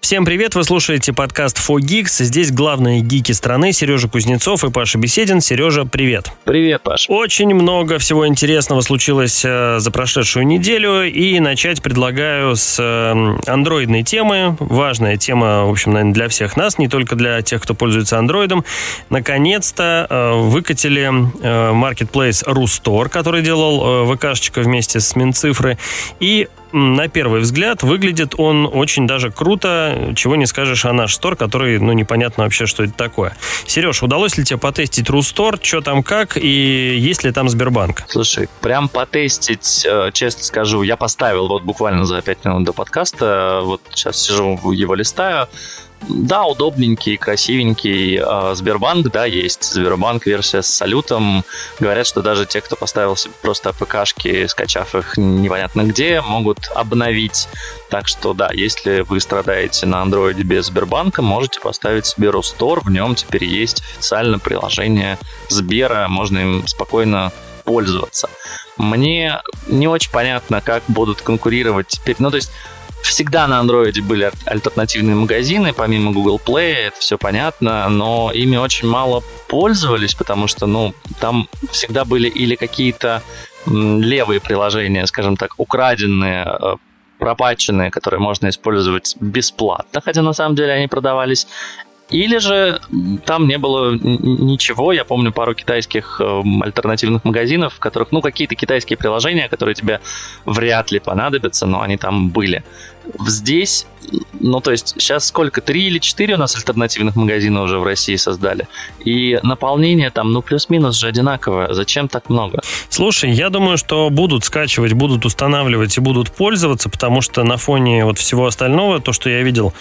Всем привет, вы слушаете подкаст 4Geeks. Здесь главные гики страны Сережа Кузнецов и Паша Беседин. Сережа, привет. Привет, Паш. Очень много всего интересного случилось э, за прошедшую неделю. И начать предлагаю с э, андроидной темы. Важная тема, в общем, наверное, для всех нас, не только для тех, кто пользуется андроидом. Наконец-то э, выкатили marketplace Рустор, который делал ВКшечка вместе с Минцифры. И на первый взгляд выглядит он очень даже круто, чего не скажешь о наш стор, который, ну, непонятно вообще, что это такое. Сереж, удалось ли тебе потестить Рустор, что там как, и есть ли там Сбербанк? Слушай, прям потестить, э, честно скажу, я поставил вот буквально за 5 минут до подкаста, вот сейчас сижу, его листаю, да, удобненький, красивенький. А, Сбербанк, да, есть. Сбербанк версия с салютом. Говорят, что даже те, кто поставил себе просто АПКшки, скачав их непонятно где, могут обновить. Так что, да, если вы страдаете на андроиде без Сбербанка, можете поставить себе Ростор. В нем теперь есть официальное приложение Сбера. Можно им спокойно пользоваться. Мне не очень понятно, как будут конкурировать теперь. Ну, то есть Всегда на андроиде были альтернативные магазины, помимо Google Play, это все понятно, но ими очень мало пользовались, потому что, ну, там всегда были или какие-то левые приложения, скажем так, украденные, э, пропаченные, которые можно использовать бесплатно, хотя на самом деле они продавались, или же там не было ничего. Я помню пару китайских э, альтернативных магазинов, в которых, ну, какие-то китайские приложения, которые тебе вряд ли понадобятся, но они там были. Здесь ну, то есть сейчас сколько? Три или четыре у нас альтернативных магазина уже в России создали. И наполнение там, ну, плюс-минус же одинаковое. Зачем так много? Слушай, я думаю, что будут скачивать, будут устанавливать и будут пользоваться, потому что на фоне вот всего остального, то, что я видел,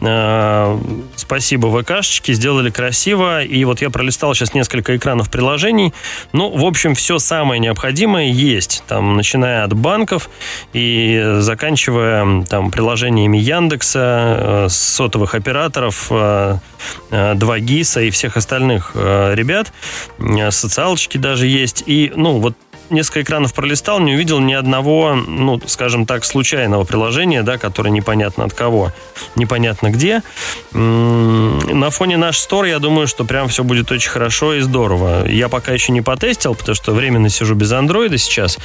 э, спасибо ВКшечки, сделали красиво. И вот я пролистал сейчас несколько экранов приложений. Ну, в общем, все самое необходимое есть. Там, начиная от банков и заканчивая там приложениями Яндекс, Яндекса, э, сотовых операторов, 2GIS э, э, и всех остальных ребят. Социалочки даже есть. И, ну, вот несколько экранов пролистал, не увидел ни одного, ну, скажем так, случайного приложения, да, которое непонятно от кого, непонятно где. На фоне наш стор, я думаю, что прям все будет очень хорошо и здорово. Я пока еще не потестил, потому что временно сижу без андроида сейчас.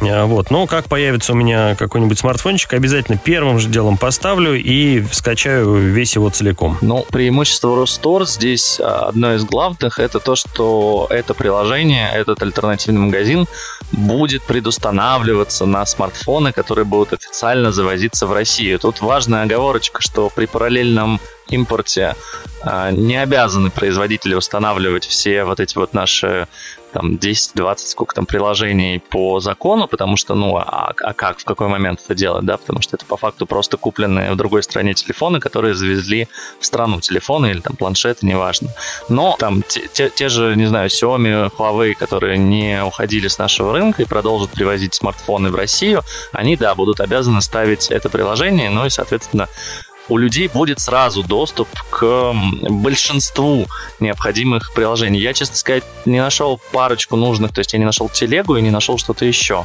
А, вот. Но как появится у меня какой-нибудь смартфончик, обязательно первым же делом поставлю и скачаю весь его целиком. Ну, преимущество Ростор здесь а, одно из главных, это то, что это приложение, этот альтернативный магазин будет предустанавливаться на смартфоны, которые будут официально завозиться в Россию. Тут важная оговорочка, что при параллельном импорте э, не обязаны производители устанавливать все вот эти вот наши там 10-20, сколько там приложений по закону, потому что, ну, а, а как, в какой момент это делать, да, потому что это по факту просто купленные в другой стране телефоны, которые завезли в страну телефоны или там планшеты, неважно. Но там те, те, те же, не знаю, Xiaomi, Huawei, которые не уходили с нашего рынка и продолжат привозить смартфоны в Россию, они, да, будут обязаны ставить это приложение, ну и, соответственно, у людей будет сразу доступ к большинству необходимых приложений. Я, честно сказать, не нашел парочку нужных, то есть я не нашел телегу и не нашел что-то еще.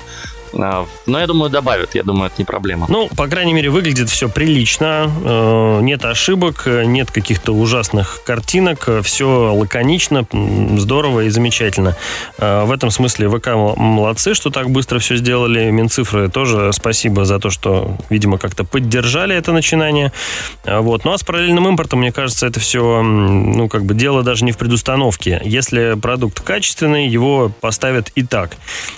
А, но я думаю, добавят. Я думаю, это не проблема. Ну, по крайней мере, выглядит все прилично. Э, нет ошибок, нет каких-то ужасных картинок. Все лаконично, здорово и замечательно. Э, в этом смысле ВК молодцы, что так быстро все сделали. Минцифры тоже спасибо за то, что, видимо, как-то поддержали это начинание. Э, вот. Ну, а с параллельным импортом, мне кажется, это все, ну, как бы дело даже не в предустановке. Если продукт качественный, его поставят и так.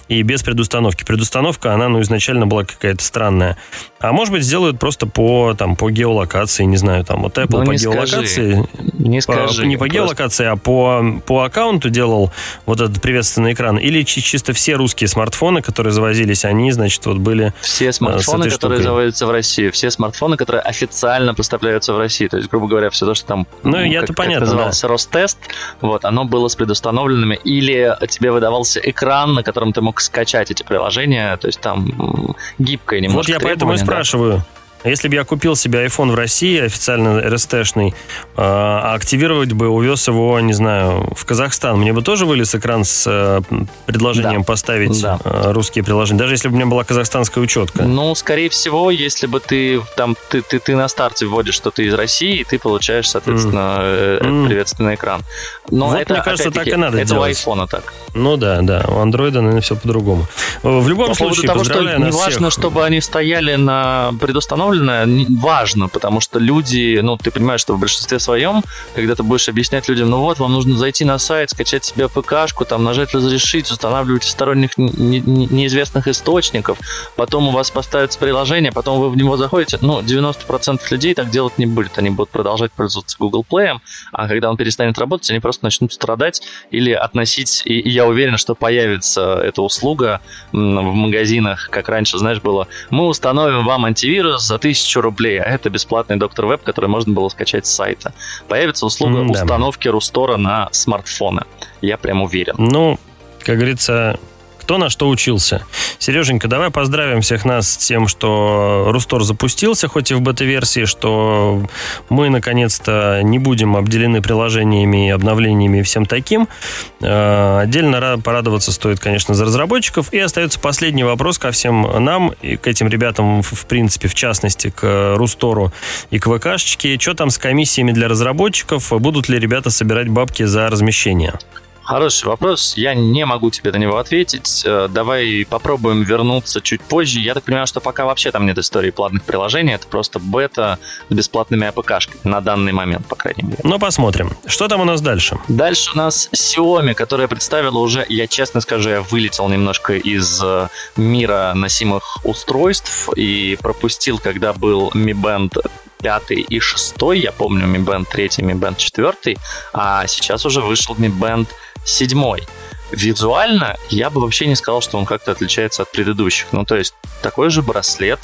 И без предустановки. Предустановка установка, она, ну, изначально была какая-то странная. А может быть, сделают просто по, там, по геолокации, не знаю, там, вот Apple ну, по геолокации. Скажи. Не скажи. По, не по геолокации, а по, по аккаунту делал вот этот приветственный экран. Или чисто все русские смартфоны, которые завозились, они, значит, вот были Все смартфоны, которые завозятся в Россию, все смартфоны, которые официально поставляются в Россию. То есть, грубо говоря, все то, что там... Ну, я-то понятно, назывался да. Ростест, вот, оно было с предустановленными. Или тебе выдавался экран, на котором ты мог скачать эти приложения, то есть там гибкое немножко Вот я поэтому и спрашиваю спрашиваю. Если бы я купил себе iPhone в России, официально RST-шный, а активировать бы, увез его, не знаю, в Казахстан, мне бы тоже вылез экран с э, предложением да. поставить да. Э, русские приложения, даже если бы у меня была казахстанская учетка? Ну, скорее всего, если бы ты там, ты, ты, ты на старте вводишь, что ты из России, ты получаешь, соответственно, mm. Приветственный экран. Но вот, это, мне кажется, так и надо это делать. у айфона так. Ну да, да, у андроида, наверное, все по-другому. В любом По случае, того, что не важно, чтобы они стояли на предустановленное, важно, потому что люди, ну, ты понимаешь, что в большинстве своем, когда ты будешь объяснять людям, ну вот, вам нужно зайти на сайт, скачать себе ПКшку, там, нажать разрешить, устанавливать сторонних не, не, неизвестных источников, потом у вас поставится приложение, потом вы в него заходите, ну, 90% людей так делать не будет, они будут продолжать пользоваться Google Play, а когда он перестанет работать, они просто начнут страдать или относить, и, и я уверен, что появится эта услуга в магазинах, как раньше, знаешь, было, мы установим вам антивирус за 1000 рублей, а это бесплатный доктор веб, который можно было скачать с сайта. Появится услуга mm, установки да. Рустора на смартфоны. Я прям уверен. Ну, как говорится, кто на что учился. Сереженька, давай поздравим всех нас с тем, что Рустор запустился, хоть и в бета-версии, что мы наконец-то не будем обделены приложениями и обновлениями и всем таким. Э, отдельно порадоваться стоит, конечно, за разработчиков. И остается последний вопрос ко всем нам, и к этим ребятам, в принципе, в частности, к Рустору и к ВКшечке. Что там с комиссиями для разработчиков? Будут ли ребята собирать бабки за размещение? Хороший вопрос. Я не могу тебе на него ответить. Э, давай попробуем вернуться чуть позже. Я так понимаю, что пока вообще там нет истории платных приложений. Это просто бета с бесплатными АПКшками. На данный момент, по крайней мере. Ну, посмотрим. Что там у нас дальше? Дальше у нас Xiaomi, которая представила уже, я честно скажу, я вылетел немножко из э, мира носимых устройств и пропустил, когда был Mi Band пятый и шестой, я помню Mi Band третий, Mi Band четвертый, а сейчас уже вышел Mi Band седьмой. Визуально я бы вообще не сказал, что он как-то отличается от предыдущих. Ну, то есть такой же браслет,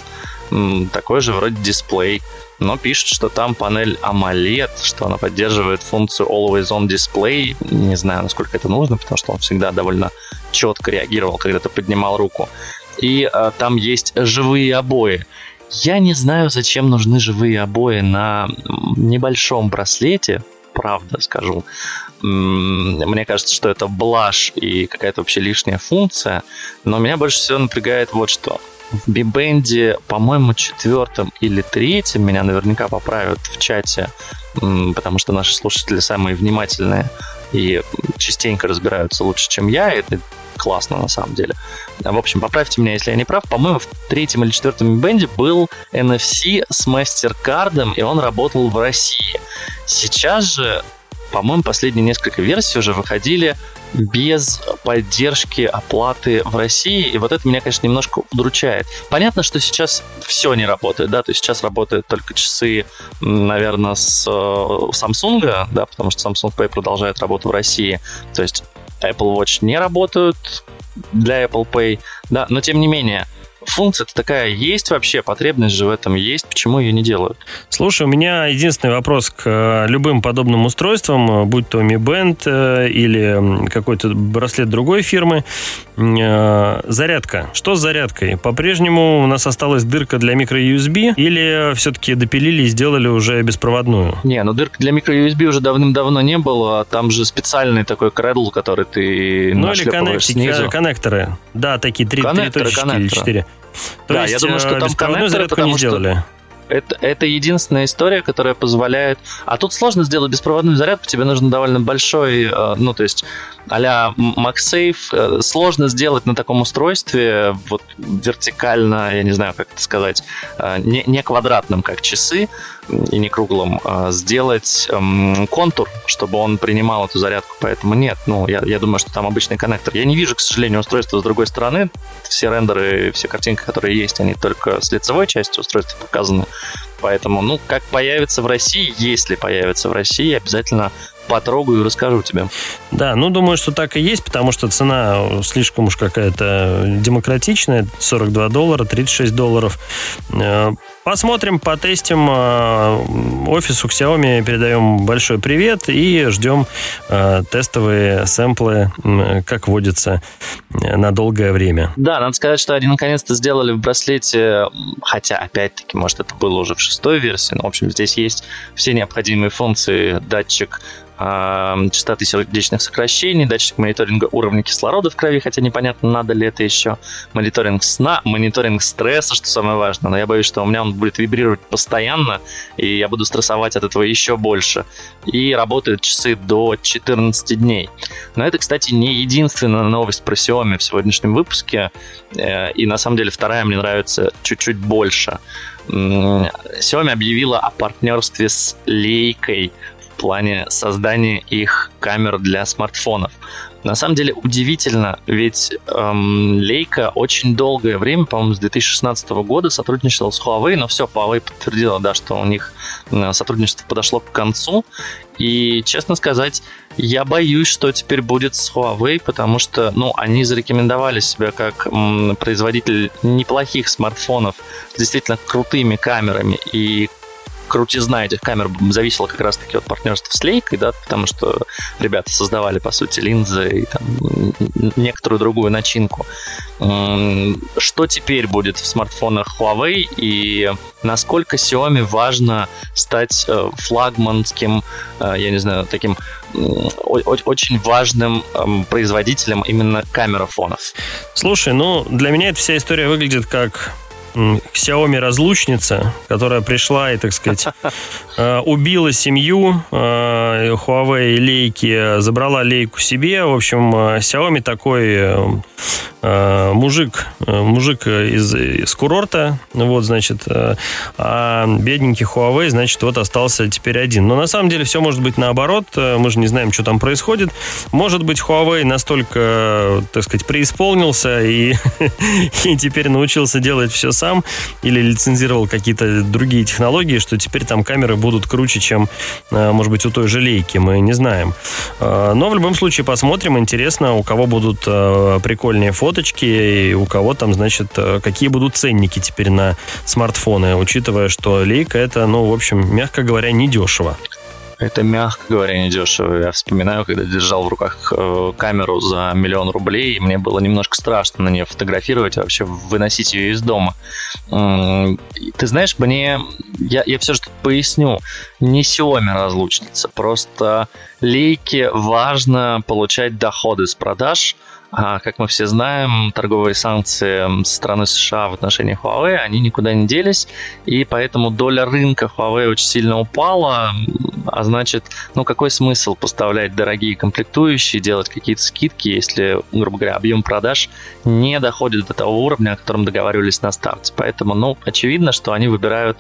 такой же вроде дисплей, но пишет, что там панель AMOLED, что она поддерживает функцию Always On Display. Не знаю, насколько это нужно, потому что он всегда довольно четко реагировал, когда ты поднимал руку. И э, там есть живые обои. Я не знаю, зачем нужны живые обои на небольшом браслете, правда скажу мне кажется, что это блажь и какая-то вообще лишняя функция, но меня больше всего напрягает вот что. В Бибенде, по-моему, четвертом или третьем, меня наверняка поправят в чате, потому что наши слушатели самые внимательные и частенько разбираются лучше, чем я, это классно на самом деле. В общем, поправьте меня, если я не прав. По-моему, в третьем или четвертом бенде был NFC с MasterCard, и он работал в России. Сейчас же по-моему, последние несколько версий уже выходили без поддержки оплаты в России, и вот это меня, конечно, немножко удручает. Понятно, что сейчас все не работает, да, то есть сейчас работают только часы, наверное, с э, Samsung, да, потому что Samsung Pay продолжает работу в России, то есть Apple Watch не работают для Apple Pay, да, но тем не менее, функция-то такая есть вообще, потребность же в этом есть, почему ее не делают? Слушай, у меня единственный вопрос к э, любым подобным устройствам, э, будь то Mi Band э, или какой-то браслет другой фирмы. Зарядка. Что с зарядкой? По-прежнему у нас осталась дырка для micro-USB или все-таки допилили и сделали уже беспроводную? Не, ну дырка для micro-USB уже давным-давно не было, там же специальный такой кредл, который ты Ну или коннектики, коннекторы. Да, такие три, три точки или четыре. То да, есть, я думаю, что там коннекторы, потому не сделали. Что это, это единственная история, которая позволяет... А тут сложно сделать беспроводную зарядку, тебе нужно довольно большой, э, ну, то есть а-ля MagSafe э, сложно сделать на таком устройстве вот вертикально, я не знаю, как это сказать, э, не, не квадратным, как часы, и не круглым, а сделать эм, контур, чтобы он принимал эту зарядку. Поэтому нет, ну, я, я думаю, что там обычный коннектор. Я не вижу, к сожалению, устройства с другой стороны. Все рендеры, все картинки, которые есть, они только с лицевой части устройства показаны. Поэтому, ну, как появится в России, если появится в России, обязательно потрогаю и расскажу тебе. Да, ну думаю, что так и есть, потому что цена слишком уж какая-то демократичная, 42 доллара, 36 долларов. Э, посмотрим, потестим. Э, офису Xiaomi передаем большой привет и ждем э, тестовые сэмплы, э, как водится, на долгое время. Да, надо сказать, что они наконец-то сделали в браслете, хотя, опять-таки, может, это было уже в шестой версии, но, в общем, здесь есть все необходимые функции, датчик частоты сердечных сокращений, датчик мониторинга уровня кислорода в крови, хотя непонятно, надо ли это еще, мониторинг сна, мониторинг стресса, что самое важное, но я боюсь, что у меня он будет вибрировать постоянно, и я буду стрессовать от этого еще больше. И работают часы до 14 дней. Но это, кстати, не единственная новость про Xiaomi в сегодняшнем выпуске, э, и на самом деле вторая мне нравится чуть-чуть больше. Xiaomi объявила о партнерстве с Лейкой плане создания их камер для смартфонов. На самом деле удивительно, ведь эм, очень долгое время, по-моему, с 2016 года сотрудничала с Huawei, но все, Huawei подтвердила, да, что у них э, сотрудничество подошло к концу. И, честно сказать, я боюсь, что теперь будет с Huawei, потому что, ну, они зарекомендовали себя как м, производитель неплохих смартфонов с действительно крутыми камерами и крутизна этих камер зависела как раз-таки от партнерства с Лейкой, да, потому что ребята создавали, по сути, линзы и там, некоторую другую начинку. Что теперь будет в смартфонах Huawei и насколько Xiaomi важно стать э, флагманским, э, я не знаю, таким очень важным эм, производителем именно камерафонов? Слушай, ну, для меня эта вся история выглядит как Xiaomi разлучница, которая пришла и, так сказать, э, убила семью э, Huawei лейки, забрала лейку себе. В общем, э, Xiaomi такой мужик, мужик из, из курорта, вот, значит, а бедненький Huawei, значит, вот остался теперь один. Но на самом деле все может быть наоборот, мы же не знаем, что там происходит. Может быть, Huawei настолько, так сказать, преисполнился и, и теперь научился делать все сам или лицензировал какие-то другие технологии, что теперь там камеры будут круче, чем, э, может быть, у той же лейки, мы не знаем. Э, но в любом случае посмотрим, интересно, у кого будут э, прикольные фоточки и у кого там, значит, какие будут ценники теперь на смартфоны, учитывая, что лейка это, ну, в общем, мягко говоря, недешево. Это, мягко говоря, не дешево. Я вспоминаю, когда держал в руках э, камеру за миллион рублей, и мне было немножко страшно на нее фотографировать, а вообще выносить ее из дома. Ты знаешь, мне... Я, я все же поясню. Не Xiaomi разлучница, просто лейке важно получать доходы с продаж – а, как мы все знаем, торговые санкции со стороны США в отношении Huawei, они никуда не делись, и поэтому доля рынка Huawei очень сильно упала, а значит, ну какой смысл поставлять дорогие комплектующие, делать какие-то скидки, если, грубо говоря, объем продаж не доходит до того уровня, о котором договаривались на старте. Поэтому, ну, очевидно, что они выбирают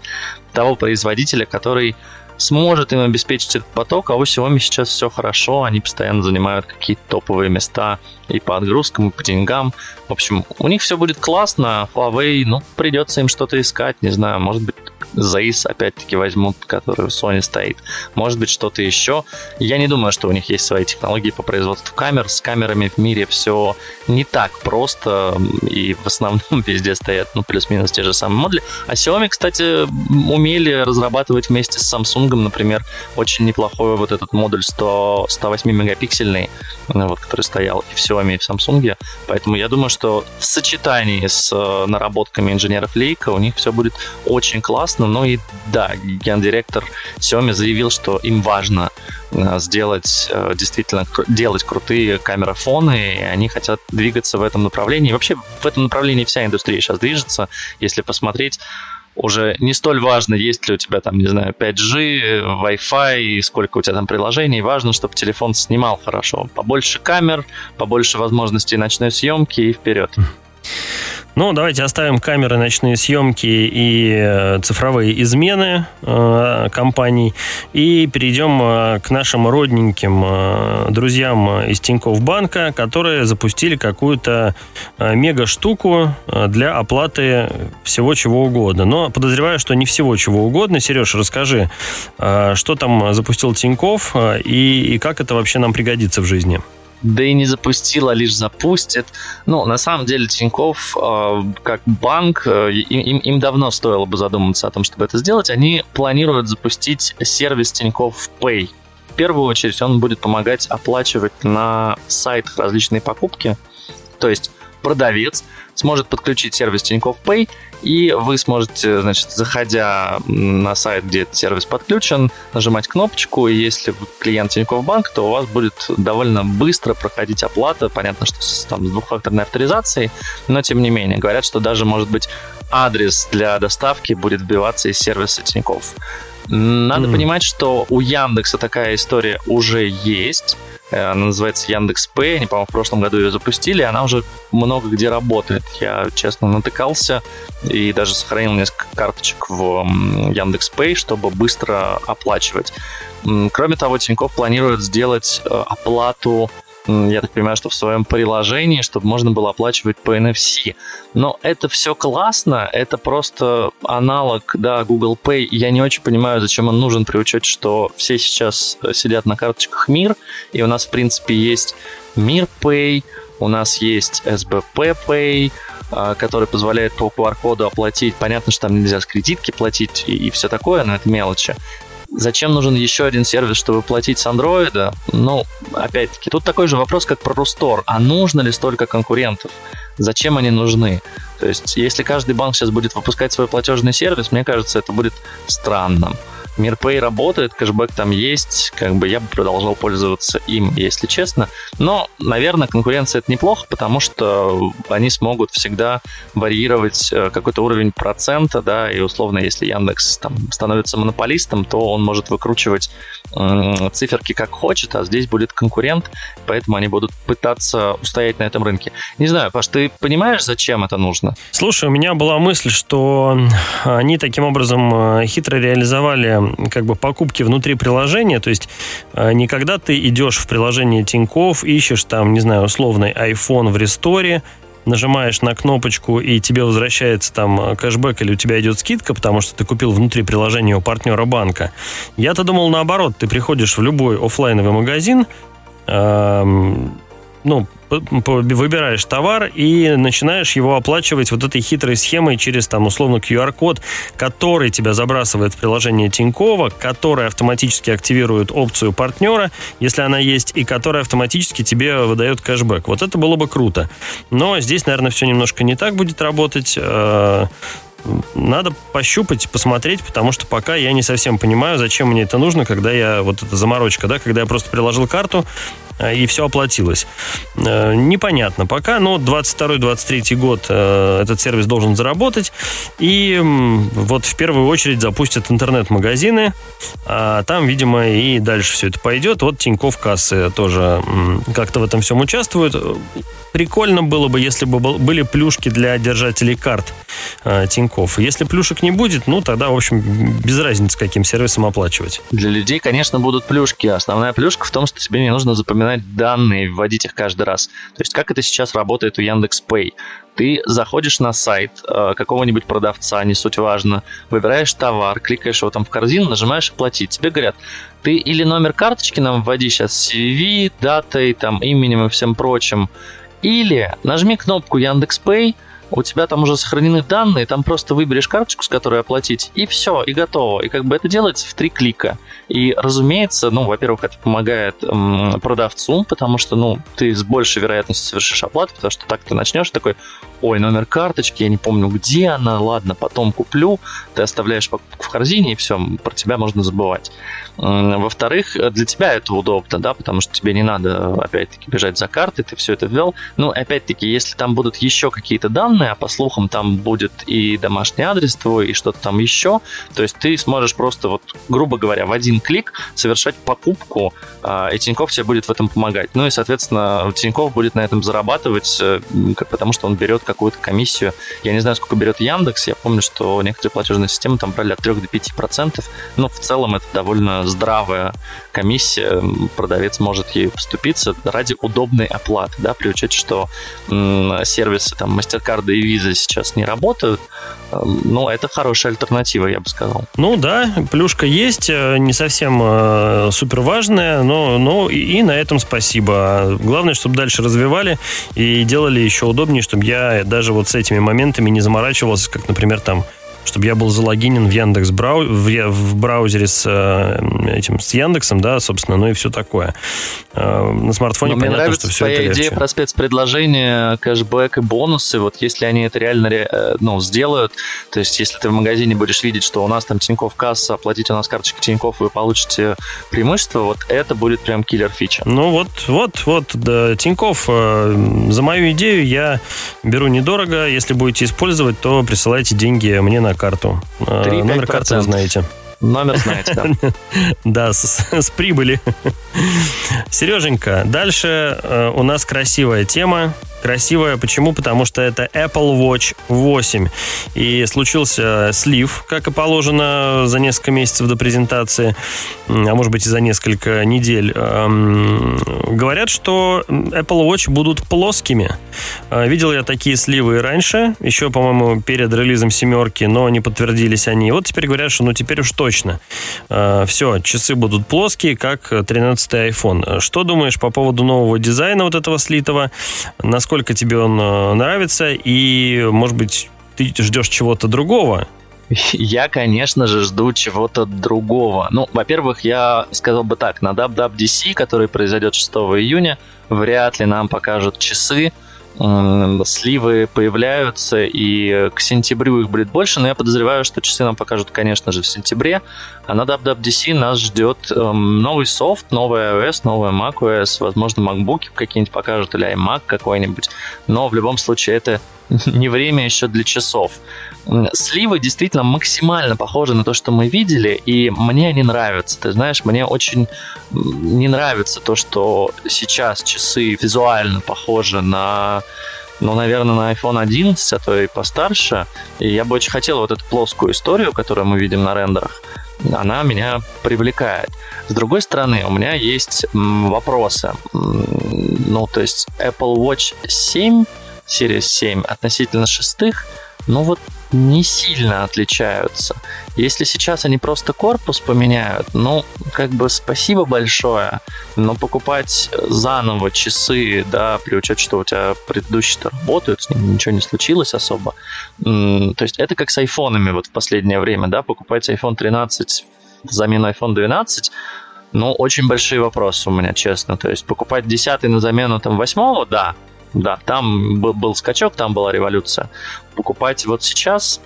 того производителя, который сможет им обеспечить этот поток, а у Xiaomi сейчас все хорошо, они постоянно занимают какие-то топовые места и по отгрузкам, и по деньгам. В общем, у них все будет классно, Huawei, ну, придется им что-то искать, не знаю, может быть, ЗАИС опять-таки возьмут, который у Sony стоит. Может быть, что-то еще. Я не думаю, что у них есть свои технологии по производству камер. С камерами в мире все не так просто, и в основном везде стоят, ну, плюс-минус те же самые модули. А Xiaomi, кстати, умели разрабатывать вместе с Samsung, например, очень неплохой вот этот модуль 100, 108 мегапиксельный, вот, который стоял и в Xiaomi, и в Samsung. Поэтому я думаю, что в сочетании с э, наработками инженеров Leica у них все будет очень классно. Ну и да, гендиректор Xiaomi заявил, что им важно э, сделать э, действительно делать крутые камерафоны, и они хотят двигаться в этом направлении. Вообще в этом направлении вся индустрия сейчас движется. Если посмотреть, уже не столь важно, есть ли у тебя там, не знаю, 5G, Wi-Fi, сколько у тебя там приложений. Важно, чтобы телефон снимал хорошо. Побольше камер, побольше возможностей ночной съемки и вперед. Ну, давайте оставим камеры, ночные съемки и э, цифровые измены э, компаний и перейдем э, к нашим родненьким друзьям из Тинькофф Банка, которые запустили какую-то мега-штуку э, для оплаты всего чего угодно. Но подозреваю, что не всего чего угодно. Сереж, расскажи, что там запустил Тинькофф и как это вообще нам пригодится в жизни? Да и не запустила, лишь запустит. Ну, на самом деле, Тиньков, э, как банк, э, им, им давно стоило бы задуматься о том, чтобы это сделать. Они планируют запустить сервис Тиньков Pay. В первую очередь он будет помогать оплачивать на сайтах различные покупки. То есть продавец сможет подключить сервис Тинькофф Pay, и вы сможете, значит, заходя на сайт, где этот сервис подключен, нажимать кнопочку, и если вы клиент Тинькофф Банк, то у вас будет довольно быстро проходить оплата. Понятно, что с, там, с двухфакторной авторизацией, но тем не менее. Говорят, что даже, может быть, адрес для доставки будет вбиваться из сервиса Тинькофф. Надо mm. понимать, что у Яндекса такая история уже есть. Э, она называется Яндекс Пэй. Они, по-моему, в прошлом году ее запустили. Она уже много где работает. Я, честно, натыкался и даже сохранил несколько карточек в Яндекс Пэй, чтобы быстро оплачивать. Кроме того, Тинькофф планирует сделать э, оплату я так понимаю, что в своем приложении, чтобы можно было оплачивать по NFC. Но это все классно, это просто аналог, да, Google Pay. Я не очень понимаю, зачем он нужен при учете, что все сейчас э, сидят на карточках Мир, и у нас, в принципе, есть Мир Pay, у нас есть SBP Pay, а, который позволяет по QR-коду оплатить. Понятно, что там нельзя с кредитки платить и, и все такое, но это мелочи. Зачем нужен еще один сервис, чтобы платить с андроида? Ну, опять-таки, тут такой же вопрос, как про Рустор. А нужно ли столько конкурентов? Зачем они нужны? То есть, если каждый банк сейчас будет выпускать свой платежный сервис, мне кажется, это будет странным. Мирпэй работает, кэшбэк там есть, как бы я бы продолжал пользоваться им, если честно. Но, наверное, конкуренция это неплохо, потому что они смогут всегда варьировать э, какой-то уровень процента, да, и условно, если Яндекс там становится монополистом, то он может выкручивать циферки как хочет, а здесь будет конкурент, поэтому они будут пытаться устоять на этом рынке. Не знаю, Паш, ты понимаешь, зачем это нужно? Слушай, у меня была мысль, что они таким образом э, хитро реализовали как бы покупки внутри приложения, то есть э, не когда ты идешь в приложение Тинькофф, ищешь там, не знаю, условный iPhone в ресторе, нажимаешь на кнопочку, и тебе возвращается там э, кэшбэк или у тебя идет скидка, потому что ты купил внутри приложения у партнера банка. Я-то думал наоборот, ты приходишь в любой офлайновый магазин, ну, выбираешь товар и начинаешь его оплачивать вот этой хитрой схемой через там условно QR-код, который тебя забрасывает в приложение Тинькова, который автоматически активирует опцию партнера, если она есть, и который автоматически тебе выдает кэшбэк. Вот это было бы круто. Но здесь, наверное, все немножко не так будет работать э, надо пощупать, посмотреть, потому что пока я не совсем понимаю, зачем мне это нужно, когда я вот эта заморочка, да, когда я просто приложил карту, и все оплатилось. Э, непонятно пока, но 22-23 год э, этот сервис должен заработать. И вот в первую очередь запустят интернет-магазины, а там, видимо, и дальше все это пойдет. Вот Тинькофф кассы тоже как-то в этом всем участвуют. Прикольно было бы, если бы были плюшки для держателей карт Тинькофф. Если плюшек не будет, ну тогда, в общем, без разницы, каким сервисом оплачивать. Для людей, конечно, будут плюшки. Основная плюшка в том, что тебе не нужно запоминать запоминать данные, вводить их каждый раз. То есть как это сейчас работает у Яндекс Pay? Ты заходишь на сайт э, какого-нибудь продавца, не суть важно, выбираешь товар, кликаешь его там в корзину, нажимаешь «Оплатить». Тебе говорят, ты или номер карточки нам вводи сейчас CV, датой, там, именем и всем прочим, или нажми кнопку Яндекс Pay – у тебя там уже сохранены данные, там просто выберешь карточку, с которой оплатить, и все, и готово. И как бы это делается в три клика. И, разумеется, ну, во-первых, это помогает м, продавцу, потому что, ну, ты с большей вероятностью совершишь оплату, потому что так ты начнешь такой, ой, номер карточки, я не помню, где она, ладно, потом куплю, ты оставляешь покупку в корзине, и все, про тебя можно забывать. Во-вторых, для тебя это удобно, да, потому что тебе не надо, опять-таки, бежать за картой, ты все это ввел. Ну, опять-таки, если там будут еще какие-то данные, а по слухам там будет и домашний адрес твой, и что-то там еще, то есть ты сможешь просто, вот, грубо говоря, в один клик совершать покупку, а, и Тинькофф тебе будет в этом помогать. Ну и, соответственно, Тинькофф будет на этом зарабатывать, э, потому что он берет какую-то комиссию. Я не знаю, сколько берет Яндекс, я помню, что некоторые платежные системы там брали от 3 до 5 процентов, но в целом это довольно здравая комиссия, продавец может ей поступиться ради удобной оплаты, да, при учете, что сервисы, там, MasterCard и Visa сейчас не работают, но это хорошая альтернатива, я бы сказал. Ну да, плюшка есть, э, не совсем э, супер важная, но, но и, и на этом спасибо. Главное, чтобы дальше развивали и делали еще удобнее, чтобы я даже вот с этими моментами не заморачивался, как, например, там чтобы я был залогинен в Яндекс брау... в, в браузере с э, этим с Яндексом, да, собственно, ну и все такое. Э, на смартфоне Но понятно, мне нравится что все твоя это идея легче. про спецпредложения, кэшбэк и бонусы. Вот если они это реально э, ну, сделают, то есть если ты в магазине будешь видеть, что у нас там Тинькофф касса, оплатите у нас карточкой Тинькофф, вы получите преимущество, вот это будет прям киллер фича. Ну вот, вот, вот, да, Тиньков, за мою идею я беру недорого. Если будете использовать, то присылайте деньги мне на карту. Э, 3-5%. Номер карты вы знаете. Номер знаете, да. Да, с, с прибыли. Сереженька, дальше э, у нас красивая тема. Красивая почему? Потому что это Apple Watch 8. И случился слив, как и положено, за несколько месяцев до презентации, а может быть и за несколько недель. Эм, Говорят, что Apple Watch будут плоскими. Э, Видел я такие сливы и раньше, еще, по-моему, перед релизом семерки, но не подтвердились они. Вот теперь говорят, что ну теперь уж точно. Все, часы будут плоские, как 13 iPhone. Что думаешь по поводу нового дизайна вот этого слитого? Насколько тебе он э, нравится? И, может быть, ты ждешь чего-то другого? Я, конечно же, жду чего-то другого. Ну, во-первых, я сказал бы так, на WWDC, который произойдет 6 июня, вряд ли нам покажут часы, сливы появляются, и к сентябрю их будет больше, но я подозреваю, что часы нам покажут, конечно же, в сентябре, а на WWDC нас ждет эм, новый софт, новый iOS, новый macOS, возможно, MacBook какие-нибудь покажут, или iMac какой-нибудь, но в любом случае это не время еще для часов. Сливы действительно максимально похожи на то, что мы видели, и мне они нравятся. Ты знаешь, мне очень не нравится то, что сейчас часы визуально похожи на ну, наверное, на iPhone 11, а то и постарше. И я бы очень хотел вот эту плоскую историю, которую мы видим на рендерах, она меня привлекает. С другой стороны, у меня есть вопросы. Ну, то есть Apple Watch 7, Series 7 относительно шестых, ну вот не сильно отличаются. Если сейчас они просто корпус поменяют, ну, как бы спасибо большое, но покупать заново часы, да, при учете, что у тебя предыдущие-то работают, с ними ничего не случилось особо. То есть это как с айфонами вот в последнее время, да, покупать iPhone 13 взамен iPhone 12, ну, очень большие вопросы у меня, честно. То есть покупать 10 на замену там 8 да, да, там был, скачок, там была революция. Покупать вот сейчас,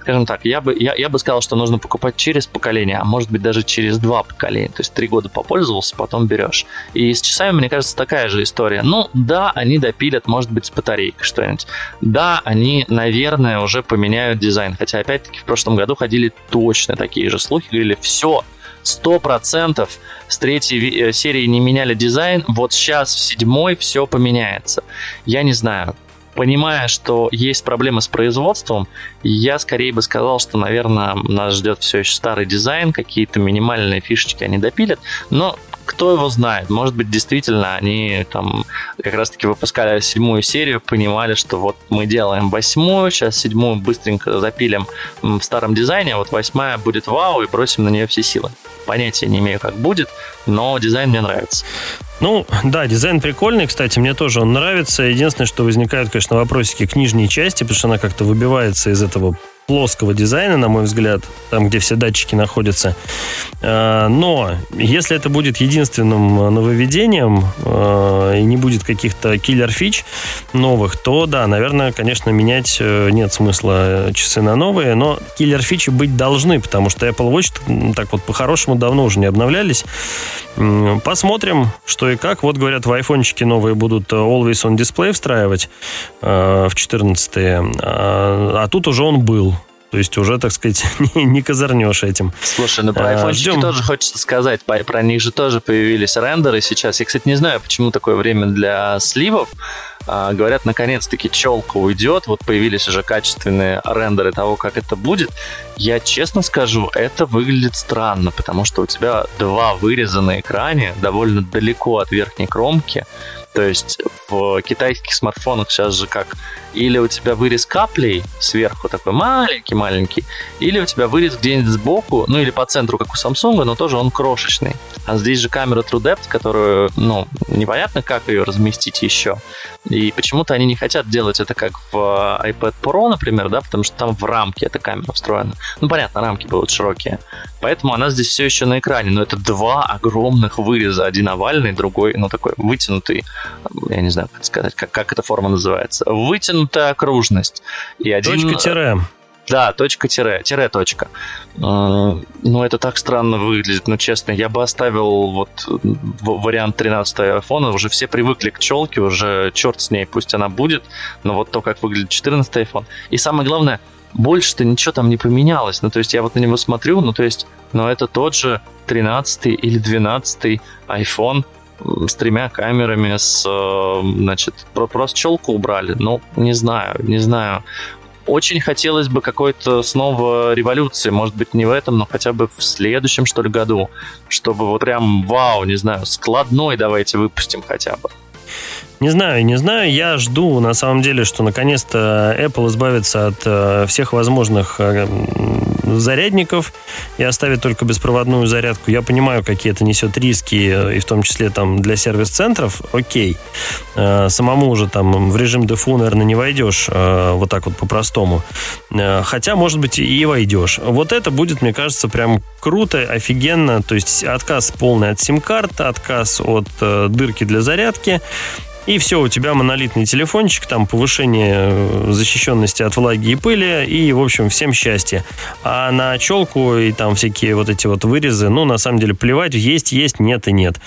скажем так, я бы, я, я бы сказал, что нужно покупать через поколение, а может быть даже через два поколения. То есть три года попользовался, потом берешь. И с часами, мне кажется, такая же история. Ну, да, они допилят, может быть, с батарейкой что-нибудь. Да, они, наверное, уже поменяют дизайн. Хотя, опять-таки, в прошлом году ходили точно такие же слухи. Говорили, все, сто процентов с третьей э, серии не меняли дизайн, вот сейчас в седьмой все поменяется. Я не знаю. Понимая, что есть проблемы с производством, я скорее бы сказал, что, наверное, нас ждет все еще старый дизайн, какие-то минимальные фишечки они допилят, но кто его знает, может быть, действительно они там как раз-таки выпускали седьмую серию, понимали, что вот мы делаем восьмую, сейчас седьмую быстренько запилим в старом дизайне, а вот восьмая будет вау и бросим на нее все силы. Понятия не имею, как будет, но дизайн мне нравится. Ну, да, дизайн прикольный, кстати, мне тоже он нравится. Единственное, что возникают, конечно, вопросики к нижней части, потому что она как-то выбивается из этого плоского дизайна, на мой взгляд, там, где все датчики находятся. А, Но если это будет единственным нововведением а, и не будет каких-то киллер-фич новых, то да, наверное, конечно, менять э, нет смысла часы на новые, но киллер-фичи быть должны, потому что Apple Watch так вот по-хорошему давно уже не обновлялись. Посмотрим, что и как. Вот говорят, в айфончике новые будут э, Always on Display встраивать э, в 14 а, а тут уже он был. То есть уже, так сказать, не, не козырнешь этим. Слушай, ну про А, айфончики ждем. тоже хочется сказать. По- Про них же тоже появились рендеры сейчас. Я, кстати, не знаю, почему такое время для сливов. А, говорят, наконец-таки челка уйдет. Вот появились уже качественные рендеры того, как это будет. Я честно скажу, это выглядит странно, потому что у тебя два выреза на экране довольно далеко от верхней кромки. То есть в китайских смартфонах сейчас же как или у тебя вырез каплей сверху такой маленький-маленький, или у тебя вырез где-нибудь сбоку, ну или по центру, как у Samsung, но тоже он крошечный. А здесь же камера TrueDepth, которую, ну, непонятно, как ее разместить еще. И почему-то они не хотят делать это как в iPad Pro, например, да, потому что там в рамке эта камера встроена. Ну, понятно, рамки будут широкие. Поэтому она здесь все еще на экране, но это два огромных выреза. Один овальный, другой, ну, такой вытянутый, я не знаю, как сказать, как, как эта форма называется. Вытянутая окружность. И один... Точка-тире. Да, точка тире, тире точка. А, ну, это так странно выглядит, но честно, я бы оставил вот вариант 13 iPhone, уже все привыкли к челке, уже черт с ней, пусть она будет, но вот то, как выглядит 14 iPhone. И самое главное, больше-то ничего там не поменялось. Ну, то есть я вот на него смотрю, ну, то есть, но ну, это тот же 13 или 12 iPhone с тремя камерами, с, э, значит, просто челку убрали. Ну, не знаю, не знаю. Очень хотелось бы какой-то снова революции, может быть, не в этом, но хотя бы в следующем, что ли, году, чтобы вот прям, вау, не знаю, складной давайте выпустим хотя бы. Не знаю, не знаю. Я жду, на самом деле, что наконец-то Apple избавится от э, всех возможных э, зарядников и оставит только беспроводную зарядку. Я понимаю, какие это несет риски, э, и в том числе там для сервис-центров. Окей. Э, самому уже там в режим дефу, наверное, не войдешь э, вот так вот по-простому. Хотя, может быть, и войдешь. Вот это будет, мне кажется, прям круто, офигенно. То есть отказ полный от сим-карт, отказ от дырки для зарядки. И все, у тебя монолитный телефончик, там повышение э, защищенности от влаги и пыли, и, в общем, всем счастье. А на челку и там всякие вот эти вот вырезы, ну, на самом деле, плевать, есть, есть, нет и нет.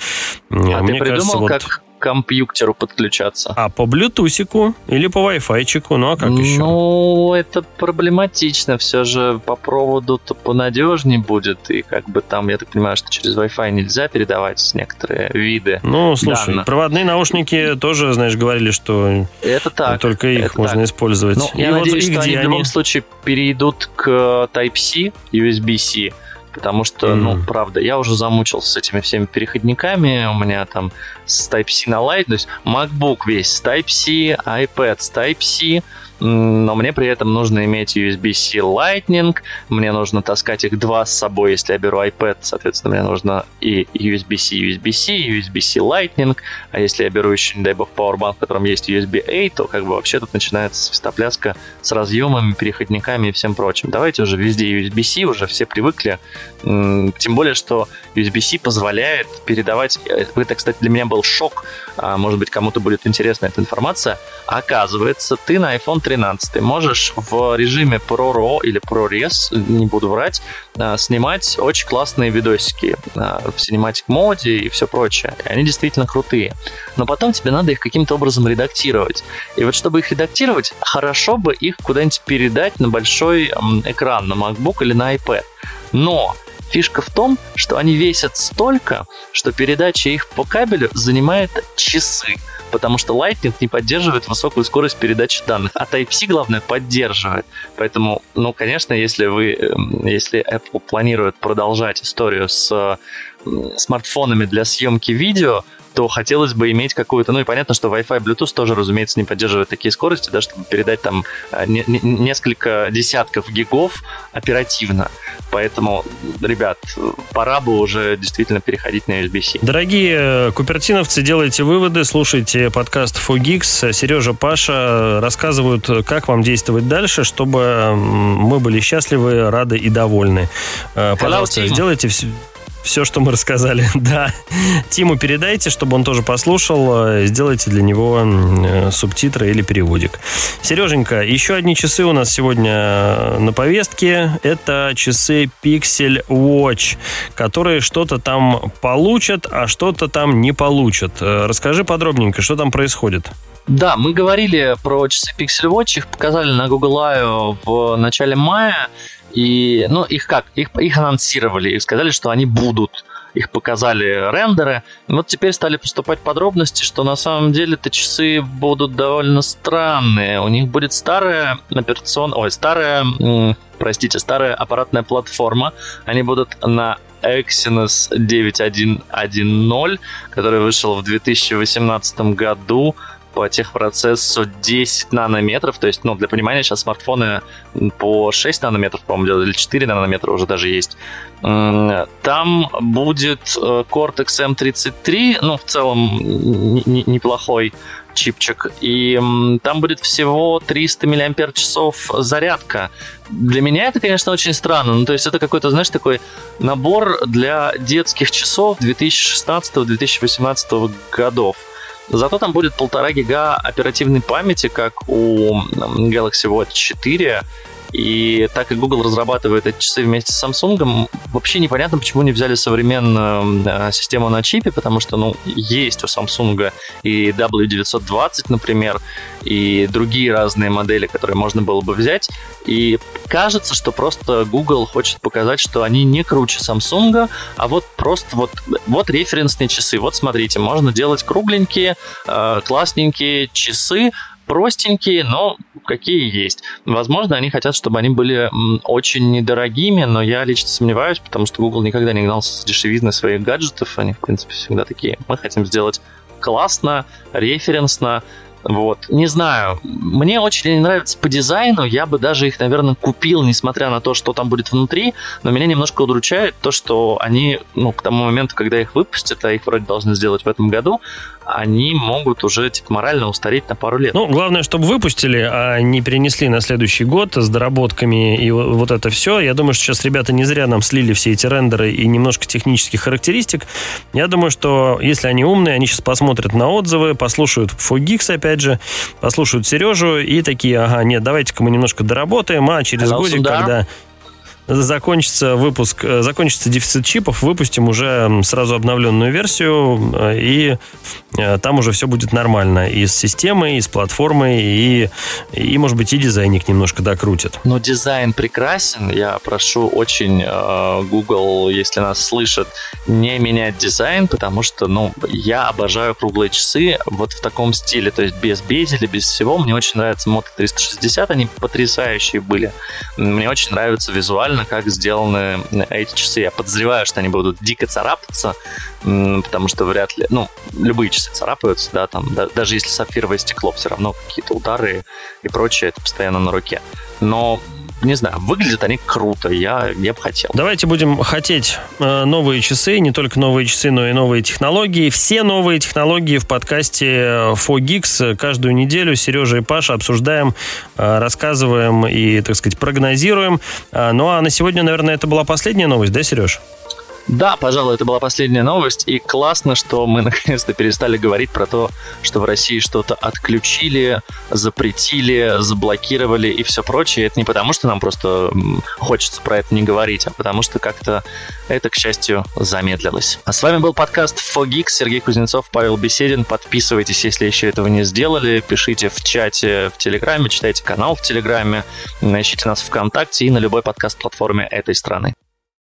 А Мне ты придумал, кажется, вот... как компьютеру подключаться. А по блютусику или по Wi-Fi, ну а как еще? Ну, это проблематично. Все же по проводу-то понадежнее будет. И как бы там, я так понимаю, что через Wi-Fi нельзя передавать некоторые виды. Ну, слушай, данных. проводные наушники тоже, знаешь, говорили, что это так, только их это можно так. использовать. Ну, я вот надеюсь, что они в любом случае перейдут к Type-C, USB-C потому что, mm-hmm. ну, правда, я уже замучился с этими всеми переходниками, у меня там с Type-C на Light, то есть MacBook весь с Type-C, iPad с Type-C, но мне при этом нужно иметь USB-C Lightning, мне нужно таскать их два с собой, если я беру iPad, соответственно, мне нужно и USB-C, USB-C, USB-C Lightning, а если я беру еще, не дай бог, Powerbank, в котором есть USB-A, то как бы вообще тут начинается свистопляска с разъемами, переходниками и всем прочим. Давайте уже везде USB-C, уже все привыкли, тем более, что USB-C позволяет передавать, э, это, кстати, для меня был шок, а, может быть, кому-то будет интересна эта информация, оказывается, ты на iPhone 13 можешь в режиме ProRAW или ProRes, не буду врать, а, снимать очень классные видосики а, в Cinematic моде и все прочее. И они действительно крутые. Но потом тебе надо их каким-то образом редактировать. И вот чтобы их редактировать, хорошо бы их куда-нибудь передать на большой экран, на MacBook или на iPad. Но Фишка в том, что они весят столько, что передача их по кабелю занимает часы, потому что Lightning не поддерживает высокую скорость передачи данных, а Type-C, главное, поддерживает. Поэтому, ну, конечно, если вы, эм, если Apple планирует продолжать историю с смартфонами для съемки видео, то хотелось бы иметь какую-то... Ну и понятно, что Wi-Fi, Bluetooth тоже, разумеется, не поддерживает такие скорости, да, чтобы передать там а, не, не, несколько десятков гигов оперативно. Поэтому, ребят, пора бы уже действительно переходить на USB-C. Дорогие купертиновцы, делайте выводы, слушайте подкаст Fogix. Сережа, Паша рассказывают, как вам действовать дальше, чтобы мы были счастливы, рады и довольны. Э, пожалуйста, Hello, сделайте все все, что мы рассказали. да. Тиму передайте, чтобы он тоже послушал. Э, сделайте для него э, субтитры или переводик. Сереженька, еще одни часы у нас сегодня э, на повестке. Это часы Pixel Watch, которые что-то там получат, а что-то там не получат. Расскажи подробненько, что там происходит. Да, мы говорили про часы Pixel Watch, их показали на Google I в начале мая. И, ну, их как? Их, их анонсировали и сказали, что они будут. Их показали рендеры. Вот теперь стали поступать подробности, что на самом деле эти часы будут довольно странные. У них будет старая операционная... Ой, старая... Простите, старая аппаратная платформа. Они будут на Exynos 9110, который вышел в 2018 году по техпроцессу 10 нанометров. То есть, ну, для понимания, сейчас смартфоны по 6 нанометров, по-моему, или 4 нанометра уже даже есть. Там будет э, Cortex M33, ну, в целом неплохой чипчик. И там будет всего 300 мАч зарядка. Для меня это, конечно, очень странно. Ну, то есть это какой-то, знаешь, такой набор для детских часов 2016-2018 годов. Зато там будет полтора гига оперативной памяти, как у Galaxy Watch 4, и так как Google разрабатывает эти часы вместе с Samsung, вообще непонятно, почему не взяли современную э, систему на чипе, потому что, ну, есть у Samsung и W920, например, и другие разные модели, которые можно было бы взять. И кажется, что просто Google хочет показать, что они не круче Samsung, а вот просто вот, вот референсные часы. Вот смотрите, можно делать кругленькие, э, классненькие часы, простенькие, но какие есть. Возможно, они хотят, чтобы они были очень недорогими, но я лично сомневаюсь, потому что Google никогда не гнался с дешевизной своих гаджетов. Они, в принципе, всегда такие. Мы хотим сделать классно, референсно, вот. Не знаю. Мне очень нравится по дизайну. Я бы даже их, наверное, купил, несмотря на то, что там будет внутри. Но меня немножко удручает то, что они, ну, к тому моменту, когда их выпустят, а их вроде должны сделать в этом году, они могут уже типа, морально устареть на пару лет. Ну, главное, чтобы выпустили, а не перенесли на следующий год с доработками и вот это все. Я думаю, что сейчас ребята не зря нам слили все эти рендеры и немножко технических характеристик. Я думаю, что если они умные, они сейчас посмотрят на отзывы, послушают Fogix, опять же, послушают Сережу и такие, ага, нет, давайте-ка мы немножко доработаем, а через Hello, годик, сюда. когда закончится выпуск, э, закончится дефицит чипов, выпустим уже сразу обновленную версию, э, и э, там уже все будет нормально. И с системой, и с платформой, и, и может быть, и дизайник немножко докрутит. Но дизайн прекрасен. Я прошу очень Google, если нас слышат, не менять дизайн, потому что, ну, я обожаю круглые часы вот в таком стиле, то есть без безеля, без всего. Мне очень нравится Moto 360, они потрясающие были. Мне очень нравится визуально прикольно, как сделаны эти часы. Я подозреваю, что они будут дико царапаться, потому что вряд ли, ну, любые часы царапаются, да, там, да, даже если сапфировое стекло, все равно какие-то удары и прочее, это постоянно на руке. Но не знаю, выглядят они круто, я, я бы хотел. Давайте будем хотеть э, новые часы, не только новые часы, но и новые технологии. Все новые технологии в подкасте 4Geeks каждую неделю Сережа и Паша обсуждаем, э, рассказываем и, так сказать, прогнозируем. Э, ну а на сегодня, наверное, это была последняя новость, да, Сереж? Да, пожалуй, это была последняя новость, и классно, что мы наконец-то перестали говорить про то, что в России что-то отключили, запретили, заблокировали и все прочее. Это не потому, что нам просто хочется про это не говорить, а потому что как-то это, к счастью, замедлилось. А с вами был подкаст Fogix, Сергей Кузнецов, Павел Беседин. Подписывайтесь, если еще этого не сделали. Пишите в чате в Телеграме, читайте канал в Телеграме, ищите нас ВКонтакте и на любой подкаст-платформе этой страны.